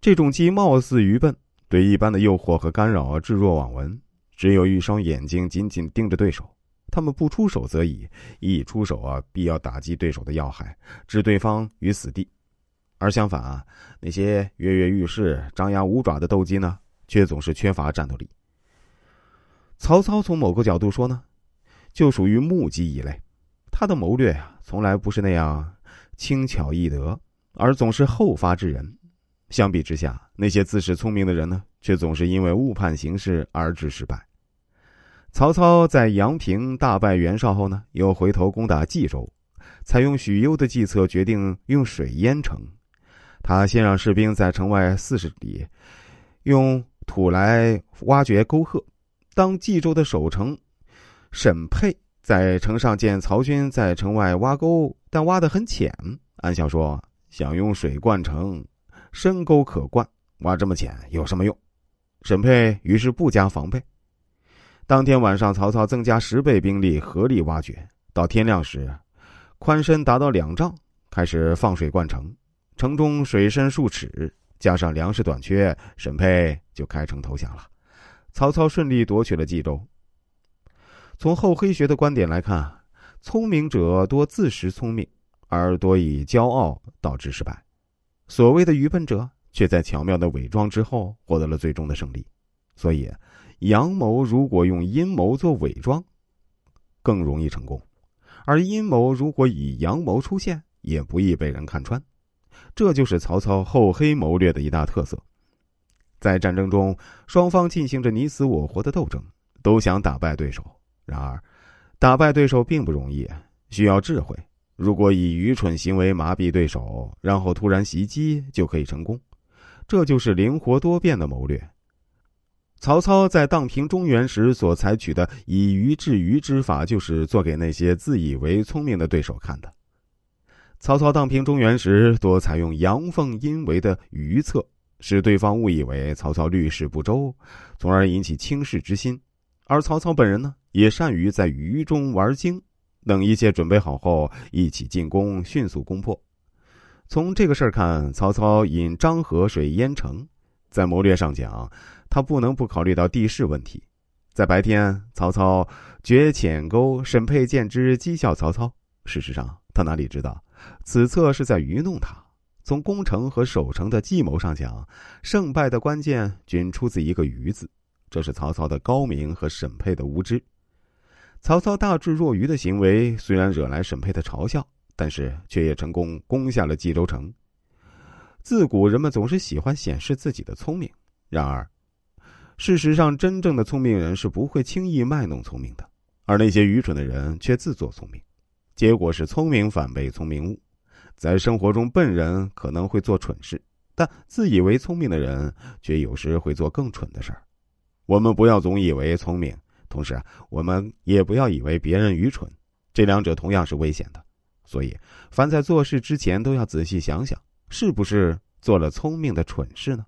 这种鸡貌似愚笨，对一般的诱惑和干扰置若罔闻，只有一双眼睛紧紧盯着对手。他们不出手则已，一出手啊，必要打击对手的要害，置对方于死地。而相反啊，那些跃跃欲试、张牙舞爪的斗鸡呢，却总是缺乏战斗力。曹操从某个角度说呢，就属于目击一类，他的谋略啊，从来不是那样轻巧易得，而总是后发制人。相比之下，那些自恃聪明的人呢，却总是因为误判形势而致失败。曹操在阳平大败袁绍后呢，又回头攻打冀州，采用许攸的计策，决定用水淹城。他先让士兵在城外四十里用土来挖掘沟壑。当冀州的守城沈沛在城上见曹军在城外挖沟，但挖得很浅，暗笑说：“想用水灌城，深沟可灌，挖这么浅有什么用？”沈佩于是不加防备。当天晚上，曹操增加十倍兵力，合力挖掘。到天亮时，宽深达到两丈，开始放水灌城。城中水深数尺，加上粮食短缺，沈佩就开城投降了。曹操顺利夺取了冀州。从厚黑学的观点来看，聪明者多自识聪明，而多以骄傲导致失败；所谓的愚笨者，却在巧妙的伪装之后获得了最终的胜利。所以。阳谋如果用阴谋做伪装，更容易成功；而阴谋如果以阳谋出现，也不易被人看穿。这就是曹操厚黑谋略的一大特色。在战争中，双方进行着你死我活的斗争，都想打败对手。然而，打败对手并不容易，需要智慧。如果以愚蠢行为麻痹对手，然后突然袭击，就可以成功。这就是灵活多变的谋略。曹操在荡平中原时所采取的以愚制愚之法，就是做给那些自以为聪明的对手看的。曹操荡平中原时，多采用阳奉阴违的愚策，使对方误以为曹操虑事不周，从而引起轻视之心。而曹操本人呢，也善于在愚中玩精，等一切准备好后，一起进攻，迅速攻破。从这个事儿看，曹操引漳河水淹城，在谋略上讲。他不能不考虑到地势问题。在白天，曹操掘浅沟，沈沛见之讥笑曹操。事实上，他哪里知道，此策是在愚弄他。从攻城和守城的计谋上讲，胜败的关键均出自一个“愚”字。这是曹操的高明和沈沛的无知。曹操大智若愚的行为虽然惹来沈佩的嘲笑，但是却也成功攻下了冀州城。自古人们总是喜欢显示自己的聪明，然而。事实上，真正的聪明人是不会轻易卖弄聪明的，而那些愚蠢的人却自作聪明，结果是聪明反被聪明误。在生活中，笨人可能会做蠢事，但自以为聪明的人却有时会做更蠢的事儿。我们不要总以为聪明，同时我们也不要以为别人愚蠢，这两者同样是危险的。所以，凡在做事之前都要仔细想想，是不是做了聪明的蠢事呢？